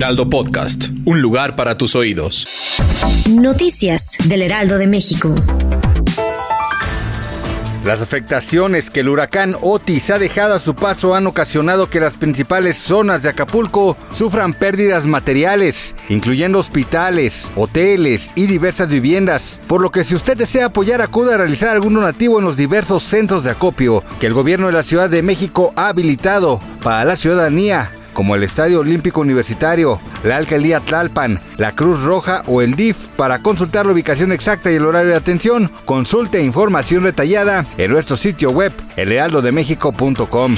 Heraldo Podcast, un lugar para tus oídos. Noticias del Heraldo de México. Las afectaciones que el huracán Otis ha dejado a su paso han ocasionado que las principales zonas de Acapulco sufran pérdidas materiales, incluyendo hospitales, hoteles y diversas viviendas. Por lo que si usted desea apoyar, acuda a realizar algún donativo en los diversos centros de acopio que el gobierno de la Ciudad de México ha habilitado para la ciudadanía como el Estadio Olímpico Universitario, la Alcaldía Tlalpan, la Cruz Roja o el DIF. Para consultar la ubicación exacta y el horario de atención, consulte información detallada en nuestro sitio web, elheraldodemexico.com.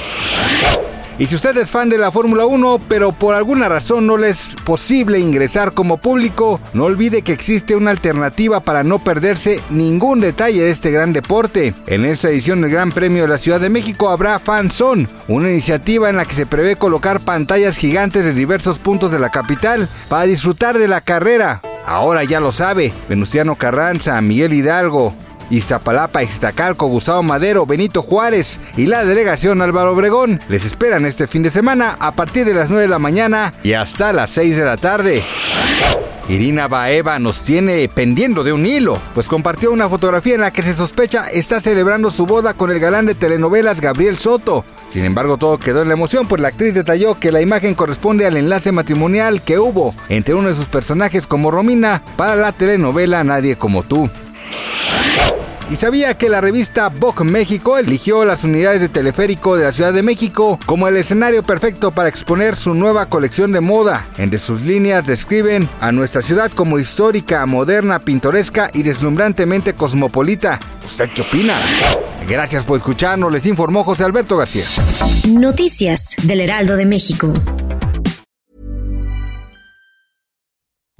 Y si usted es fan de la Fórmula 1, pero por alguna razón no le es posible ingresar como público, no olvide que existe una alternativa para no perderse ningún detalle de este gran deporte. En esta edición del Gran Premio de la Ciudad de México habrá Fan Zone, una iniciativa en la que se prevé colocar pantallas gigantes de diversos puntos de la capital para disfrutar de la carrera. Ahora ya lo sabe, Venustiano Carranza, Miguel Hidalgo, Iztapalapa, Iztacalco, Gustavo Madero, Benito Juárez y la delegación Álvaro Obregón les esperan este fin de semana a partir de las 9 de la mañana y hasta las 6 de la tarde. Irina Baeva nos tiene pendiendo de un hilo, pues compartió una fotografía en la que se sospecha está celebrando su boda con el galán de telenovelas Gabriel Soto. Sin embargo, todo quedó en la emoción, pues la actriz detalló que la imagen corresponde al enlace matrimonial que hubo entre uno de sus personajes como Romina para la telenovela Nadie como tú. ¿Y sabía que la revista Vogue México eligió las unidades de teleférico de la Ciudad de México como el escenario perfecto para exponer su nueva colección de moda? Entre sus líneas describen a nuestra ciudad como histórica, moderna, pintoresca y deslumbrantemente cosmopolita. ¿Usted qué opina? Gracias por escucharnos, les informó José Alberto García. Noticias del Heraldo de México.